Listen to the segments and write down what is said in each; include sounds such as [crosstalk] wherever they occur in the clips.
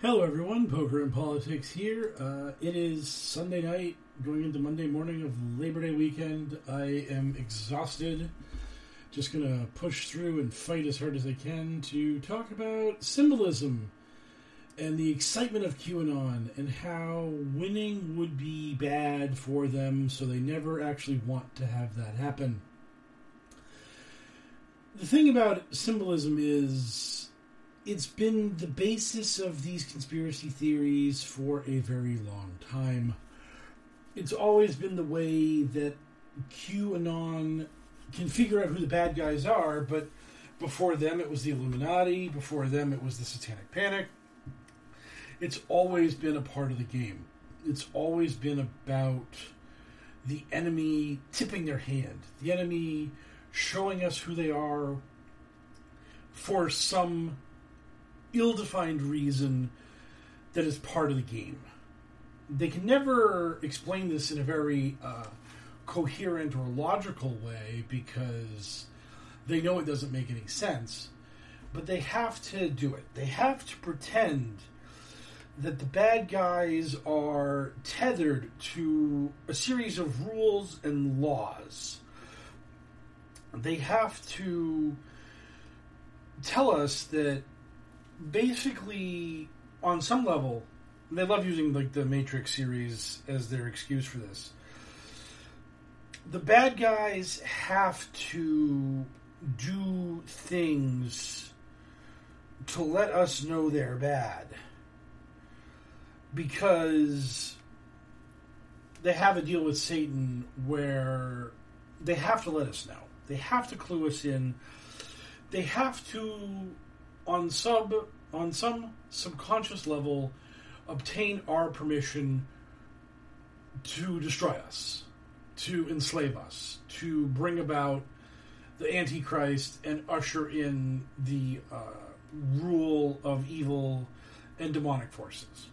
Hello, everyone. Poker and Politics here. Uh, it is Sunday night, going into Monday morning of Labor Day weekend. I am exhausted. Just going to push through and fight as hard as I can to talk about symbolism and the excitement of QAnon and how winning would be bad for them, so they never actually want to have that happen. The thing about symbolism is it's been the basis of these conspiracy theories for a very long time. It's always been the way that QAnon can figure out who the bad guys are, but before them it was the Illuminati, before them it was the Satanic Panic. It's always been a part of the game. It's always been about the enemy tipping their hand, the enemy showing us who they are for some ill defined reason that is part of the game. They can never explain this in a very uh, coherent or logical way because they know it doesn't make any sense. But they have to do it. They have to pretend that the bad guys are tethered to a series of rules and laws. They have to tell us that basically, on some level, they love using like the Matrix series as their excuse for this. The bad guys have to do things to let us know they're bad because they have a deal with Satan where they have to let us know. They have to clue us in. They have to, on sub on some subconscious level, obtain our permission to destroy us, to enslave us, to bring about the Antichrist and usher in the uh, rule of evil and demonic forces.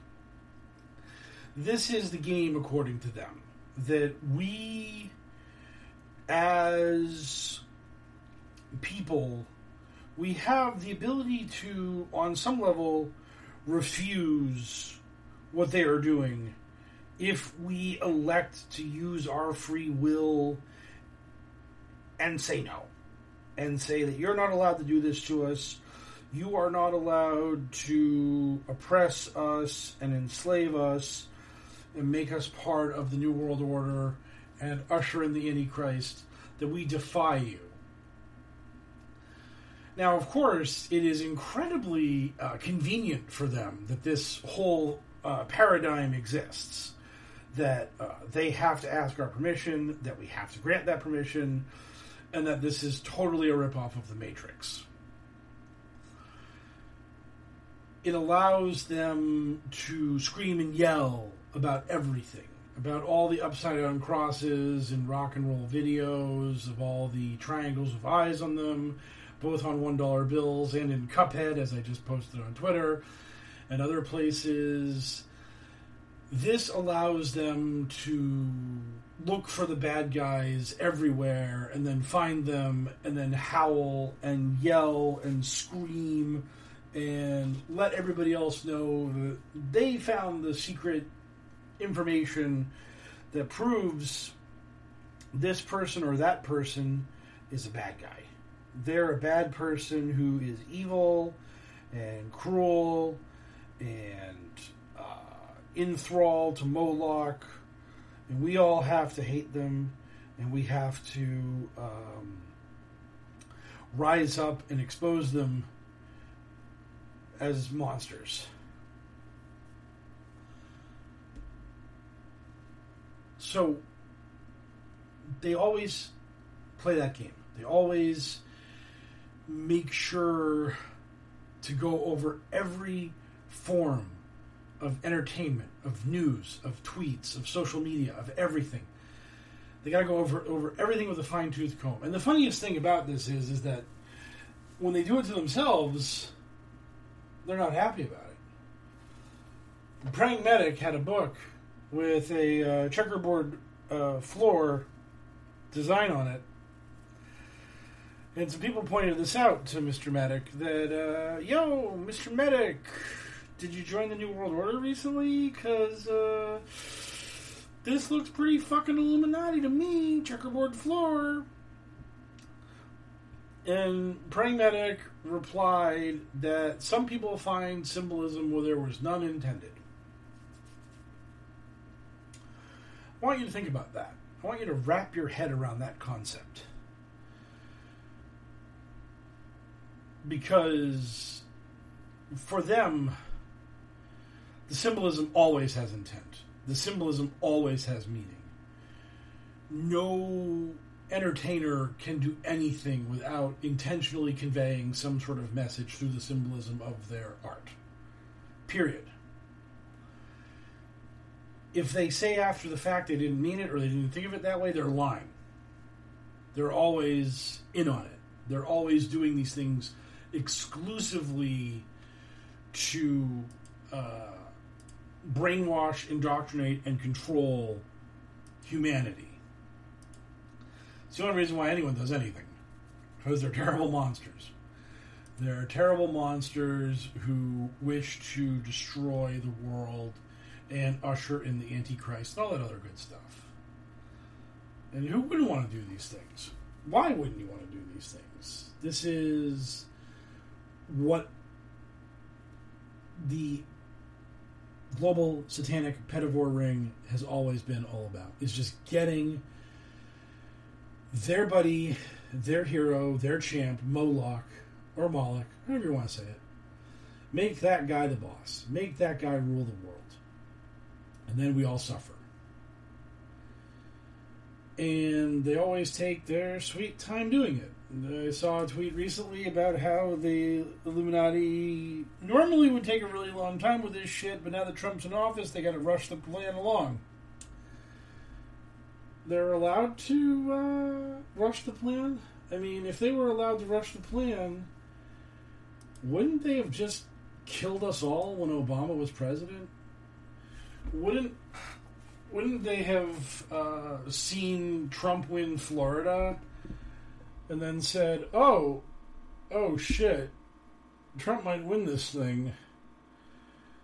This is the game according to them that we as people we have the ability to on some level refuse what they are doing if we elect to use our free will and say no and say that you're not allowed to do this to us you are not allowed to oppress us and enslave us and make us part of the New World Order and usher in the Antichrist, that we defy you. Now, of course, it is incredibly uh, convenient for them that this whole uh, paradigm exists. That uh, they have to ask our permission, that we have to grant that permission, and that this is totally a ripoff of the Matrix. It allows them to scream and yell about everything about all the upside down crosses and rock and roll videos of all the triangles of eyes on them both on $1 bills and in Cuphead, as I just posted on Twitter and other places. This allows them to look for the bad guys everywhere and then find them and then howl and yell and scream and let everybody else know that they found the secret information that proves this person or that person is a bad guy. They're a bad person who is evil and cruel and uh, to Moloch, and we all have to hate them, and we have to um, rise up and expose them as monsters. So they always play that game. They always make sure to go over every form of entertainment, of news, of tweets, of social media, of everything. They got to go over over everything with a fine tooth comb. And the funniest thing about this is is that when they do it to themselves, they're not happy about it. Praying Medic had a book with a uh, checkerboard uh, floor design on it. And some people pointed this out to Mr. Medic that, uh, yo, Mr. Medic, did you join the New World Order recently? Because uh, this looks pretty fucking Illuminati to me. Checkerboard floor. And Praying Medic replied that some people find symbolism where there was none intended. I want you to think about that. I want you to wrap your head around that concept. Because for them, the symbolism always has intent. The symbolism always has meaning. No entertainer can do anything without intentionally conveying some sort of message through the symbolism of their art. Period. If they say after the fact they didn't mean it or they didn't think of it that way, they're lying. They're always in on it. They're always doing these things exclusively to uh, brainwash, indoctrinate, and control humanity. It's the only reason why anyone does anything. Because they're terrible monsters. They're terrible monsters who wish to destroy the world and usher in the Antichrist and all that other good stuff. And who wouldn't want to do these things? Why wouldn't you want to do these things? This is what the global satanic pedivore ring has always been all about. Is just getting their buddy, their hero, their champ, Moloch, or Moloch, however you want to say it. Make that guy the boss. Make that guy rule the world. And then we all suffer. And they always take their sweet time doing it. I saw a tweet recently about how the Illuminati normally would take a really long time with this shit, but now that Trump's in office, they got to rush the plan along. They're allowed to uh, rush the plan? I mean, if they were allowed to rush the plan, wouldn't they have just killed us all when Obama was president? Wouldn't wouldn't they have uh, seen Trump win Florida and then said, "Oh, oh shit, Trump might win this thing.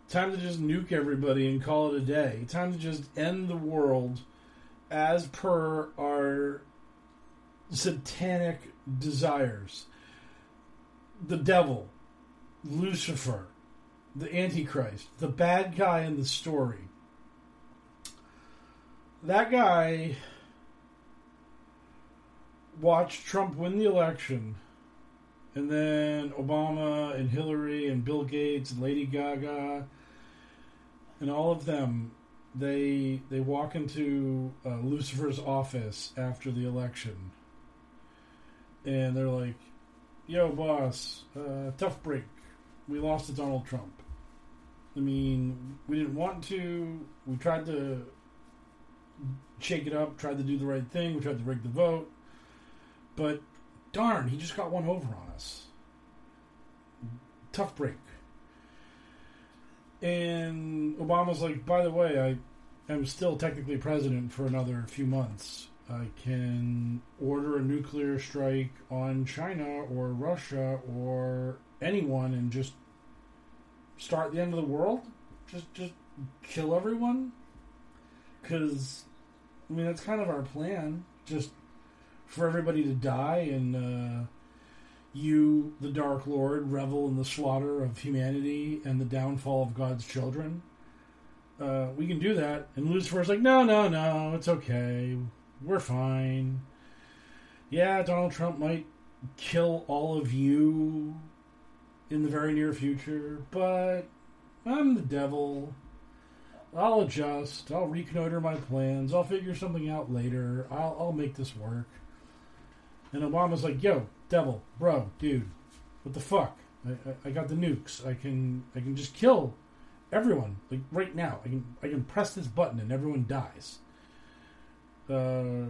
Time to just nuke everybody and call it a day. Time to just end the world as per our satanic desires. The devil, Lucifer, the Antichrist, the bad guy in the story. That guy watched Trump win the election, and then Obama and Hillary and Bill Gates and Lady Gaga and all of them they they walk into uh, Lucifer's office after the election, and they're like, "Yo, boss, uh, tough break. We lost to Donald Trump. I mean, we didn't want to. We tried to shake it up, tried to do the right thing. We tried to rig the vote, but darn, he just got one over on us. Tough break. And Obama's like, by the way, I am still technically president for another few months. I can order a nuclear strike on China or Russia or anyone and just start the end of the world. Just just kill everyone. Because I mean that's kind of our plan. Just for everybody to die and uh, you, the Dark Lord, revel in the slaughter of humanity and the downfall of God's children. Uh, we can do that. And Lucifer's like, no, no, no, it's okay. We're fine. Yeah, Donald Trump might kill all of you in the very near future, but I'm the devil. I'll adjust. I'll reconnoiter my plans. I'll figure something out later. I'll, I'll make this work. And Obama's like, "Yo, devil, bro, dude, what the fuck? I, I, I got the nukes. I can I can just kill everyone like right now. I can I can press this button and everyone dies. Uh,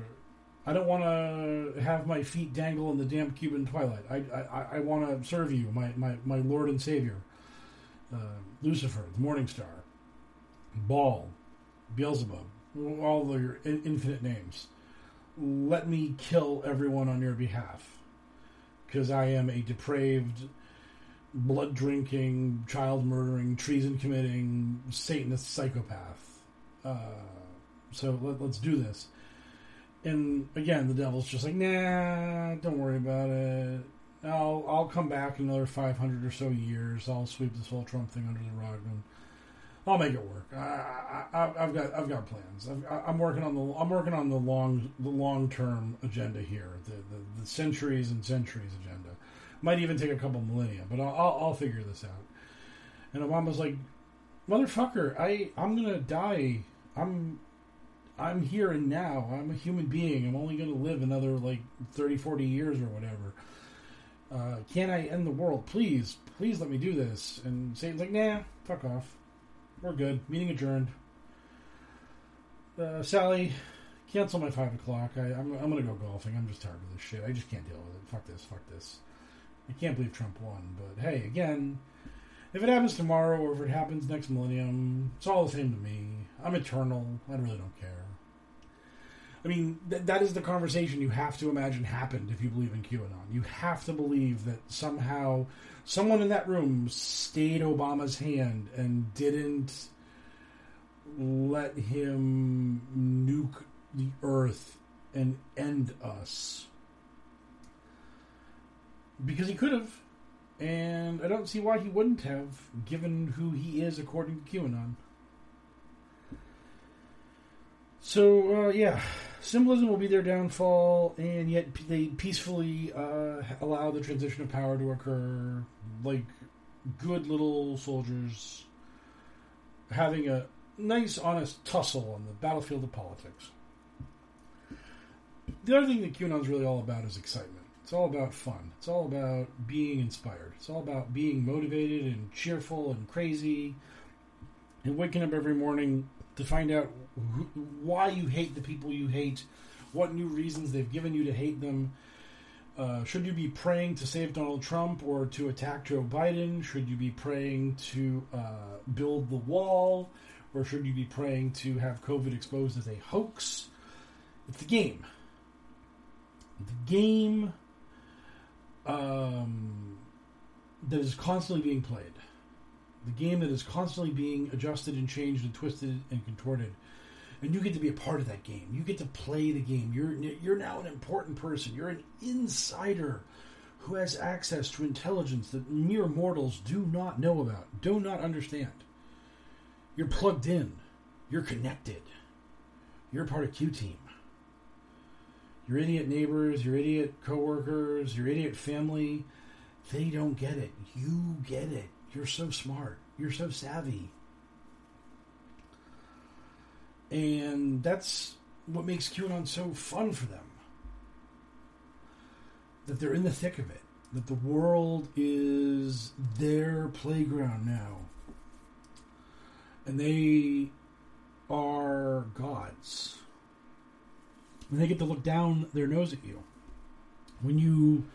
I don't want to have my feet dangle in the damp Cuban twilight. I I, I want to serve you, my, my, my Lord and Savior, uh, Lucifer, the Morning Star, Baal, Beelzebub, all your infinite names. Let me kill everyone on your behalf, because I am a depraved, blood drinking, child murdering, treason committing, Satanist psychopath. Uh, so let, let's do this and again, the devil's just like, nah, don't worry about it. I'll I'll come back in another five hundred or so years. I'll sweep this whole Trump thing under the rug and I'll make it work. I, have got I've got plans. i am working on the I'm working on the long the long term agenda here. The, the, the centuries and centuries agenda. Might even take a couple millennia, but I'll, I'll, I'll figure this out. And Obama's like, motherfucker, I I'm gonna die. I'm I'm here and now. I'm a human being. I'm only to live another like 30, 40 years or whatever. Uh, can I end the world? Please, please let me do this. And Satan's like, nah, fuck off. We're good. Meeting adjourned. Uh, Sally, cancel my five o'clock. I, am I'm, I'm gonna go golfing. I'm just tired of this shit. I just can't deal with it. Fuck this. Fuck this. I can't believe Trump won. But hey, again, if it happens tomorrow or if it happens next millennium, it's all the same to me. I'm eternal. I really don't care. I mean, th- that is the conversation you have to imagine happened if you believe in QAnon. You have to believe that somehow someone in that room stayed Obama's hand and didn't let him nuke the earth and end us. Because he could have. And I don't see why he wouldn't have, given who he is according to QAnon. So, uh, yeah symbolism will be their downfall, and yet they peacefully uh, allow the transition of power to occur, like good little soldiers having a nice, honest tussle on the battlefield of politics. The other thing that QAnon's really all about is excitement. It's all about fun. It's all about being inspired. It's all about being motivated and cheerful and crazy and waking up every morning to find out why you hate the people you hate, what new reasons they've given you to hate them. Uh, should you be praying to save Donald Trump or to attack Joe Biden? Should you be praying to uh, build the wall? Or should you be praying to have COVID exposed as a hoax? It's the game. The game um, that is constantly being played. The game that is constantly being adjusted and changed and twisted and contorted and you get to be a part of that game. You get to play the game. You're you're now an important person. You're an insider who has access to intelligence that mere mortals do not know about, do not understand. You're plugged in. You're connected. You're part of Q Team. Your idiot neighbors, your idiot coworkers, your idiot family, they don't get it. You get it. You're so smart. You're so savvy. And that's what makes QAnon so fun for them. That they're in the thick of it. That the world is their playground now. And they are gods. And they get to look down their nose at you. when you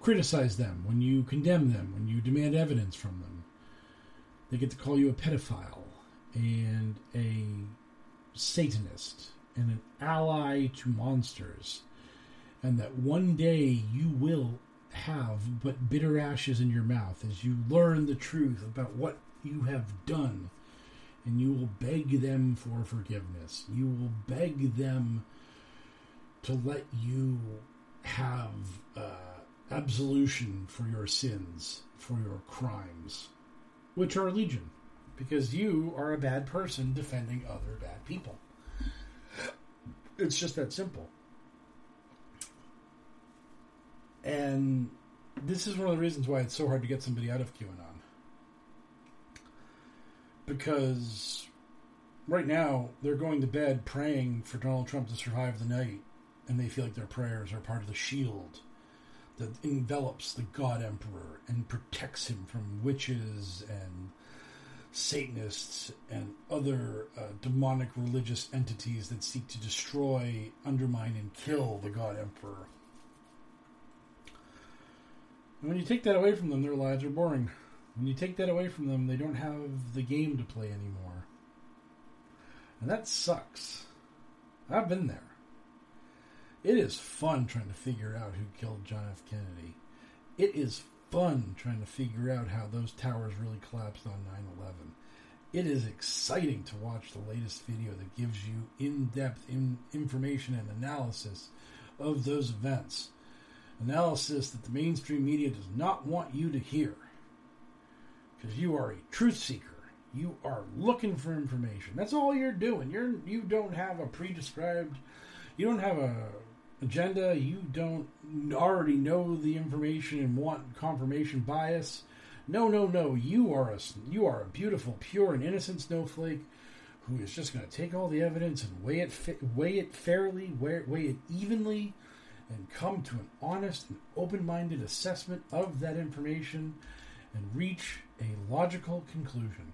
criticize them, when you condemn them, when you demand evidence from them. They get to call you a pedophile and a Satanist and an ally to monsters. And that one day you will have but bitter ashes in your mouth as you learn the truth about what you have done. And you will beg them for forgiveness. You will beg them to let you have uh, absolution for your sins, for your crimes, which are legion, because you are a bad person defending other bad people. It's just that simple. And this is one of the reasons why it's so hard to get somebody out of QAnon. Because right now, they're going to bed praying for Donald Trump to survive the night, and they feel like their prayers are part of the shield that envelops the God Emperor and protects him from witches and Satanists and other uh, demonic religious entities that seek to destroy, undermine, and kill the God Emperor. And when you take that away from them, their lives are boring. When you take that away from them, they don't have the game to play anymore. And that sucks. I've been there. It is fun trying to figure out who killed John F. Kennedy. It is fun trying to figure out how those towers really collapsed on 9 11. It is exciting to watch the latest video that gives you in depth in information and analysis of those events. Analysis that the mainstream media does not want you to hear. Because you are a truth seeker. You are looking for information. That's all you're doing. You're you don't have a pre-described you don't have a agenda. You don't already know the information and want confirmation bias. No, no, no. You are a you are a beautiful, pure, and innocent snowflake who is just going to take all the evidence and weigh it weigh it fairly, weigh, weigh it evenly, and come to an honest and open-minded assessment of that information and reach a logical conclusion.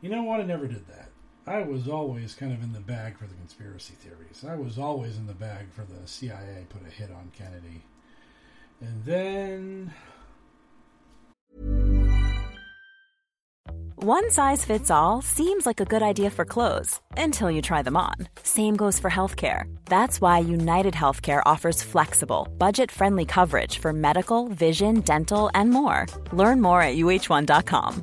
You know what? I never did that. I was always kind of in the bag for the conspiracy theories. I was always in the bag for the CIA put a hit on Kennedy. And then. One size fits all seems like a good idea for clothes until you try them on. Same goes for healthcare. That's why United Healthcare offers flexible, budget friendly coverage for medical, vision, dental, and more. Learn more at uh1.com.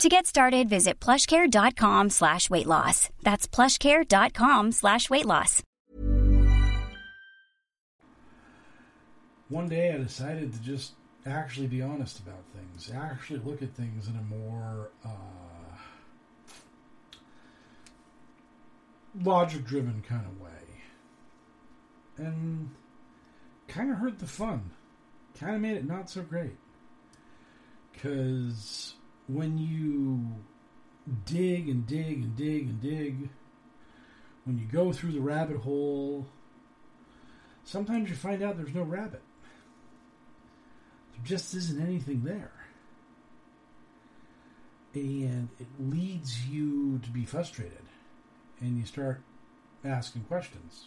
To get started, visit plushcare.com slash weight loss. That's plushcare.com slash weight loss. One day I decided to just actually be honest about things, actually look at things in a more uh, logic driven kind of way. And kind of hurt the fun. Kind of made it not so great. Because when you dig and dig and dig and dig, when you go through the rabbit hole, sometimes you find out there's no rabbit. There just isn't anything there. And it leads you to be frustrated. And you start asking questions.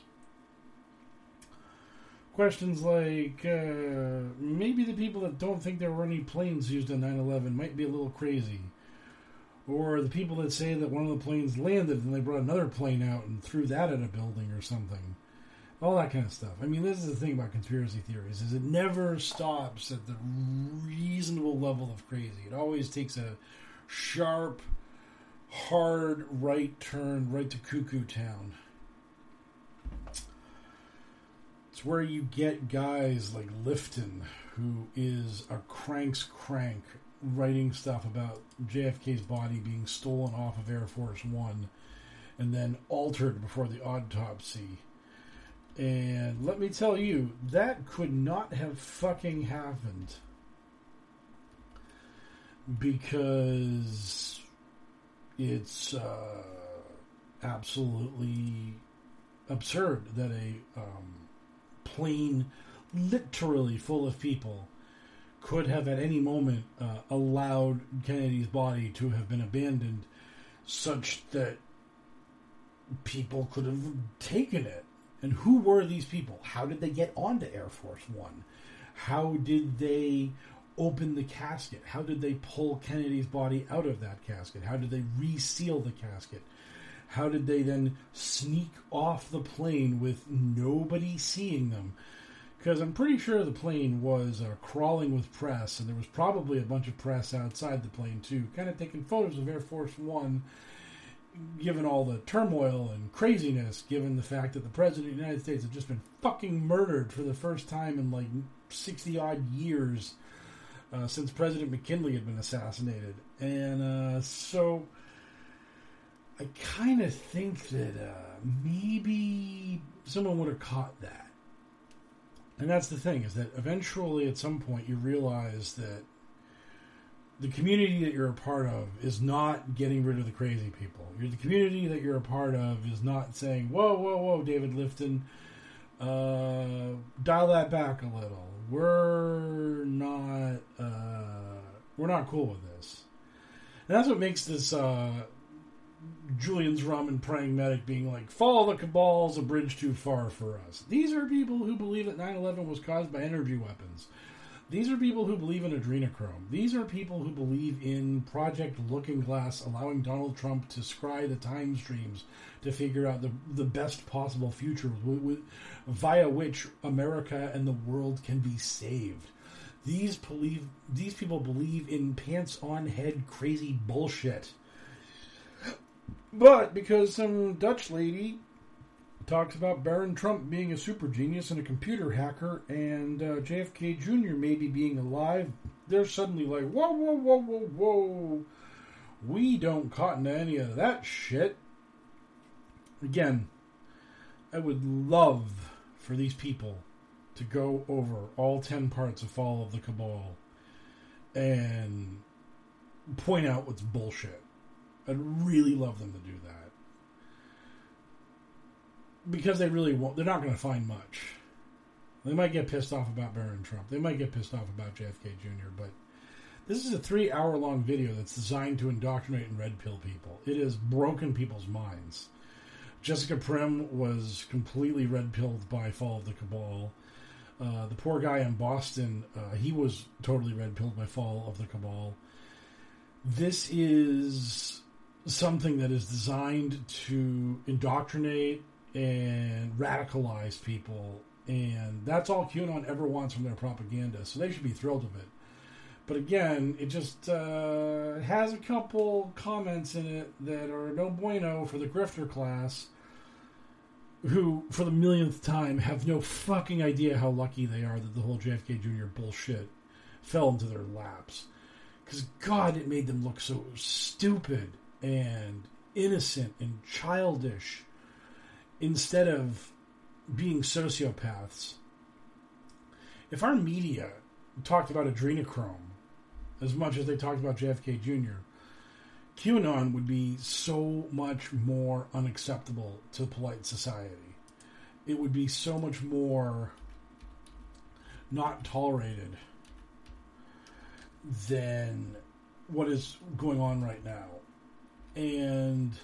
Questions like uh, people that don't think there were any planes used on 9 11 might be a little crazy. Or the people that say that one of the planes landed and they brought another plane out and threw that at a building or something. All that kind of stuff. I mean, this is the thing about conspiracy theories is it never stops at the reasonable level of crazy. It always takes a sharp, hard right turn right to cuckoo town. It's where you get guys like Lifton, who is a crank's crank, writing stuff about JFK's body being stolen off of Air Force One and then altered before the autopsy. And let me tell you, that could not have fucking happened. because it's uh, absolutely absurd that a um, plane literally full of people could have at any moment uh, allowed Kennedy's body to have been abandoned such that people could have taken it. And who were these people? How did they get onto Air Force One? How did they open the casket? How did they pull Kennedy's body out of that casket? How did they reseal the casket? How did they then sneak off the plane with nobody seeing them? Because I'm pretty sure the plane was uh, crawling with press, and there was probably a bunch of press outside the plane too, kind of taking photos of Air Force One given all the turmoil and craziness, given the fact that the president of the United States had just been fucking murdered for the first time in like 60 odd years uh, since President McKinley had been assassinated. And uh, so I kind of think that uh, maybe someone would have caught that. And that's the thing, is that eventually at some point you realize that the community that you're a part of is not getting rid of the crazy people. You're the community that you're a part of is not saying, "Whoa, whoa, whoa, David Lifton, uh, dial that back a little. We're not, uh, we're not cool with this." And that's what makes this uh, Julian's rum and praying medic being like, "Fall of the Cabal's a bridge too far for us." These are people who believe that 9/11 was caused by energy weapons. These are people who believe in adrenochrome. These are people who believe in Project Looking Glass, allowing Donald Trump to scry the time streams to figure out the, the best possible future via which America and the world can be saved. These believe these people believe in pants on head crazy bullshit. But because some Dutch lady talks about Baron Trump being a super genius and a computer hacker, and uh, JFK Jr. maybe being alive, they're suddenly like, whoa, whoa, whoa, whoa, whoa. We don't cotton to any of that shit. Again, I would love for these people to go over all 10 parts of Fall of the Cabal and point out what's bullshit. I'd really love them to do that because they really won't. They're not going to find much. They might get pissed off about Baron Trump. They might get pissed off about JFK Jr. But this is a three-hour-long video that's designed to indoctrinate and red pill people. It has broken people's minds. Jessica Prim was completely red pilled by Fall of the Cabal. Uh, the poor guy in Boston, uh, he was totally red pilled by Fall of the Cabal. This is something that is designed to indoctrinate and radicalize people. And that's all QAnon ever wants from their propaganda. So they should be thrilled with it. But again, it just uh, has a couple comments in it that are no bueno for the grifter class, who, for the millionth time, have no fucking idea how lucky they are that the whole JFK Jr. bullshit fell into their laps. Because, God, it made them look so stupid and innocent and childish instead of being sociopaths, if our media talked about adrenochrome as much as they talked about JFK Jr., QAnon would be so much more unacceptable to polite society. It would be so much more not tolerated than what is going on right now. And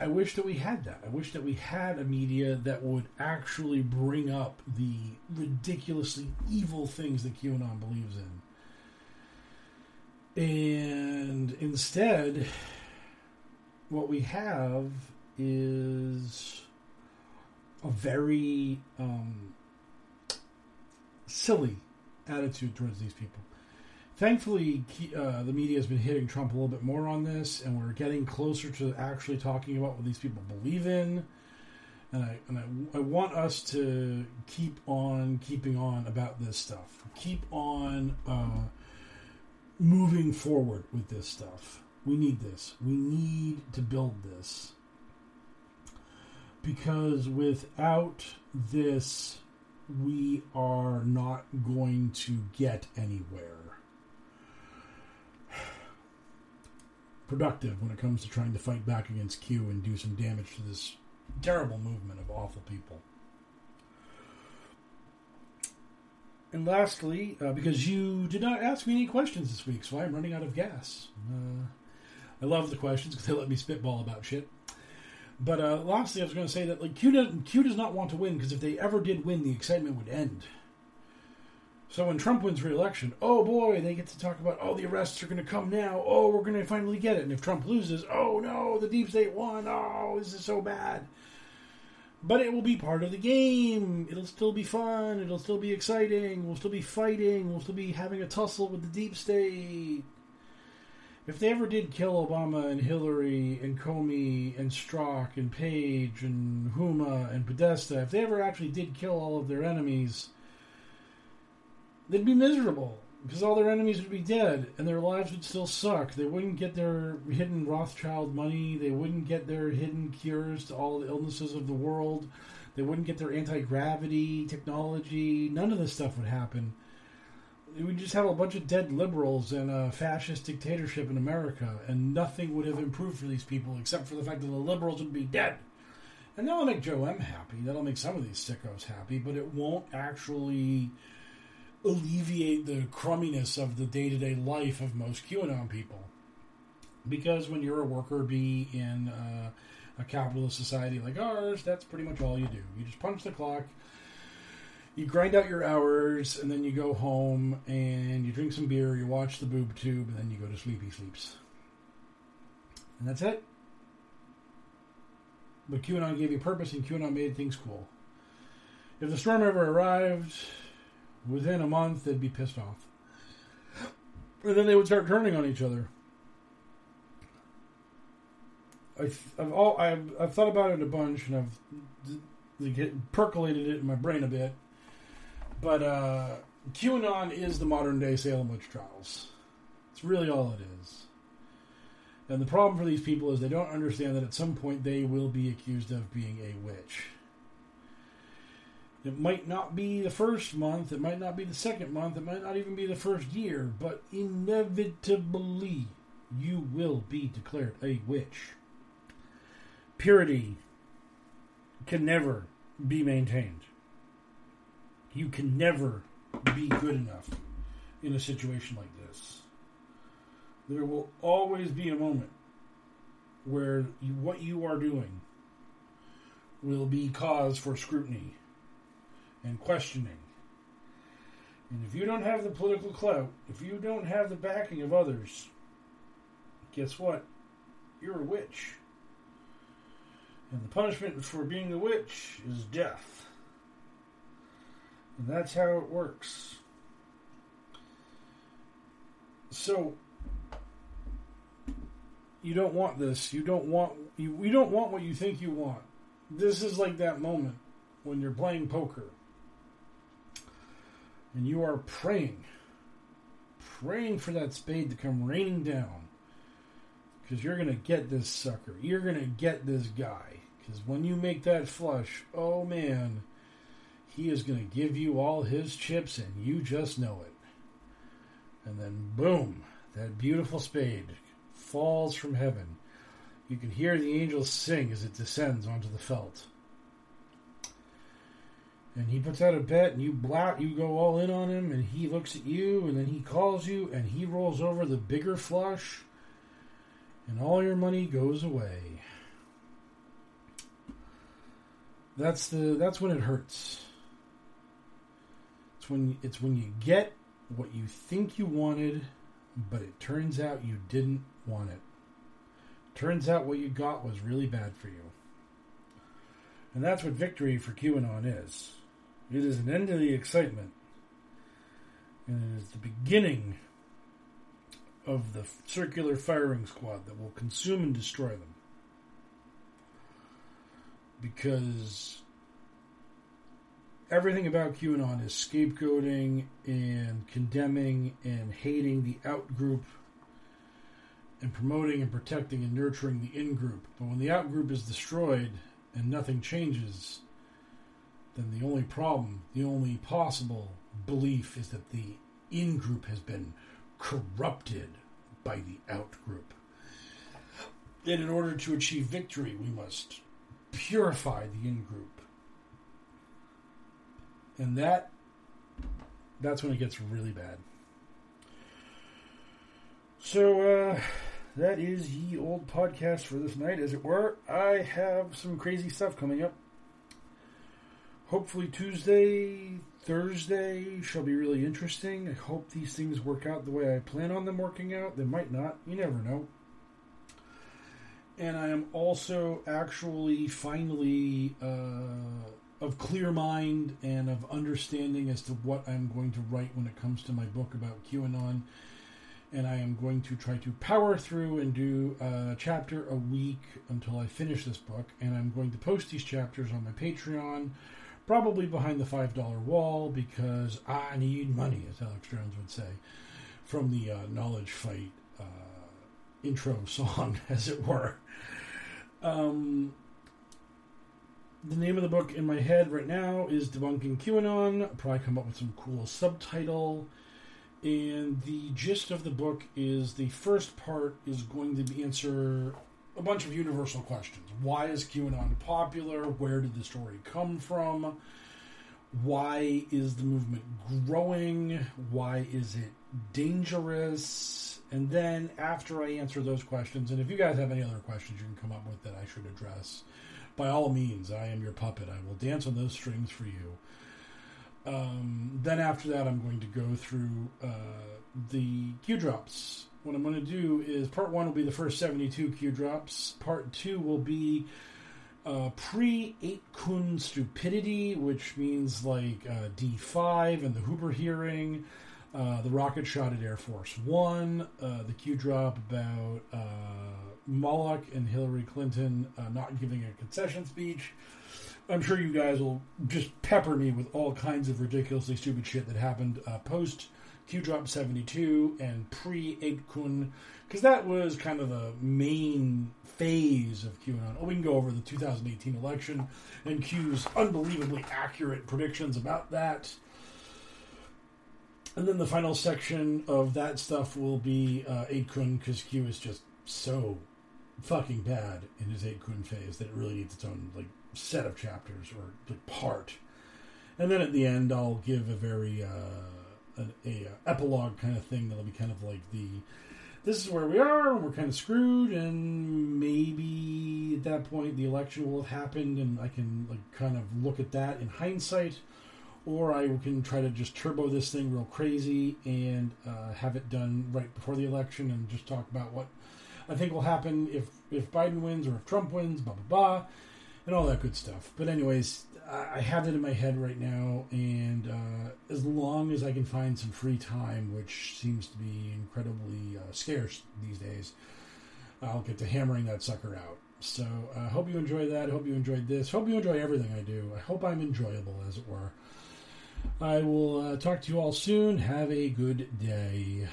I wish that we had that. I wish that we had a media that would actually bring up the ridiculously evil things that QAnon believes in. And instead, what we have is a very um, silly attitude towards these people thankfully, uh, the media has been hitting Trump a little bit more on this, and we're getting closer to actually talking about what these people believe in. And I and I, I want us to keep on keeping on about this stuff. Keep on uh, moving forward with this stuff. We need this. We need to build this because without this, we are not going to get anywhere productive when it comes to trying to fight back against Q and do some damage to this terrible movement of awful people. And lastly, uh, because you did not ask me any questions this week, so I'm running out of gas. Uh, I love the questions because they let me spitball about shit. But uh, lastly, I was going to say that like Q, Q does not want to win because if they ever did win, the excitement would end. So when Trump wins re-election, oh boy, they get to talk about oh the arrests are going to come now. Oh, we're going to finally get it. And if Trump loses, oh no, the deep state won. Oh, this is so bad. But it will be part of the game. It'll still be fun. It'll still be exciting. We'll still be fighting. We'll still be having a tussle with the deep state. If they ever did kill Obama and Hillary and Comey and Strzok and Page and Huma and Podesta, if they ever actually did kill all of their enemies, they'd be miserable because all their enemies would be dead and their lives would still suck. They wouldn't get their hidden Rothschild money. They wouldn't get their hidden cures to all the illnesses of the world. They wouldn't get their anti gravity technology. None of this stuff would happen. We would just have a bunch of dead liberals and a fascist dictatorship in America, and nothing would have improved for these people except for the fact that the liberals would be dead. And that'll make Joe M happy. That'll make some of these sickos happy, but it won't actually alleviate the crumminess of the day to day life of most QAnon people. Because when you're a worker bee in uh, a capitalist society like ours, that's pretty much all you do. You just punch the clock, you grind out your hours, and then you go home and you drink some beer, you watch the boob tube, and then you go to sleepy sleeps. And that's it. But QAnon gave you purpose, and QAnon made things cool. If the storm ever arrived, within a month they'd be pissed off. And then they would start turning on each other. I've, I've all I've, I've thought about it a bunch and I've get percolated it in my brain a bit. But uh, QAnon is the modern day Salem witch trials. It's really all it is. And the problem for these people is they don't understand that at some point they will be accused of being a witch. It might not be the first month, it might not be the second month, it might not even be the first year, but inevitably you will be declared a witch. Purity can never be maintained. You can never be good enough in a situation like this. There will always be a moment where you, what you are doing will be cause for scrutiny and questioning. And if you don't have the political clout, if you don't have the backing of others, guess what? You're a witch. And the punishment for being a witch is death. And that's how it works. So you don't want this. You don't want you, you don't want what you think you want. This is like that moment when you're playing poker and you are praying, praying for that spade to come raining down. Because you're going to get this sucker. You're going to get this guy. Because when you make that flush, oh man, he is going to give you all his chips and you just know it. And then, boom, that beautiful spade falls from heaven. You can hear the angels sing as it descends onto the felt and he puts out a bet and you blout you go all in on him and he looks at you and then he calls you and he rolls over the bigger flush and all your money goes away. That's the that's when it hurts. It's when it's when you get what you think you wanted but it turns out you didn't want it. Turns out what you got was really bad for you. And that's what victory for QAnon is. It is an end to the excitement, and it is the beginning of the circular firing squad that will consume and destroy them. Because everything about QAnon is scapegoating and condemning and hating the out group and promoting and protecting and nurturing the in group. But when the out group is destroyed and nothing changes, then the only problem, the only possible belief is that the in group has been corrupted by the out group. that in order to achieve victory, we must purify the in group. And that that's when it gets really bad. So uh that is ye old podcast for this night, as it were. I have some crazy stuff coming up. Hopefully Tuesday, Thursday shall be really interesting. I hope these things work out the way I plan on them working out. They might not. You never know. And I am also actually finally uh, of clear mind and of understanding as to what I'm going to write when it comes to my book about QAnon and I am going to try to power through and do a chapter a week until I finish this book. And I'm going to post these chapters on my Patreon, probably behind the $5 wall, because I need money, as Alex Jones would say, from the uh, Knowledge Fight uh, intro song, [laughs] as it were. Um, the name of the book in my head right now is Debunking QAnon. I'll probably come up with some cool subtitle and the gist of the book is the first part is going to answer a bunch of universal questions. Why is QAnon popular? Where did the story come from? Why is the movement growing? Why is it dangerous? And then after I answer those questions, and if you guys have any other questions you can come up with that I should address, by all means, I am your puppet. I will dance on those strings for you. Um, then after that, I'm going to go through uh, the Q drops. What I'm going to do is part one will be the first 72 Q drops. Part two will be uh, pre 8 Kun stupidity, which means like uh, D5 and the Hooper hearing, uh, the rocket shot at Air Force One, uh, the Q drop about uh, Moloch and Hillary Clinton uh, not giving a concession speech. I'm sure you guys will just pepper me with all kinds of ridiculously stupid shit that happened uh, post Q Drop 72 and pre 8 Kun, because that was kind of the main phase of QAnon. Oh, we can go over the 2018 election and Q's unbelievably accurate predictions about that. And then the final section of that stuff will be uh, 8 Kun, because Q is just so fucking bad in his 8 Kun phase that it really needs its own, like, set of chapters or like part. And then at the end, I'll give a very uh, a, a, uh, epilogue kind of thing that'll be kind of like the this is where we are, and we're kind of screwed, and maybe at that point the election will have happened, and I can like kind of look at that in hindsight, or I can try to just turbo this thing real crazy and uh, have it done right before the election, and just talk about what I think will happen if if Biden wins or if Trump wins, blah blah blah and all that good stuff. But anyways, I have it in my head right now, and uh, as long as I can find some free time, which seems to be incredibly uh, scarce these days, I'll get to hammering that sucker out. So I uh, hope you enjoy that. Hope you enjoyed this. Hope you enjoy everything I do. I hope I'm enjoyable, as it were. I will uh, talk to you all soon. Have a good day.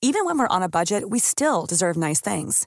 Even when we're on a budget, we still deserve nice things.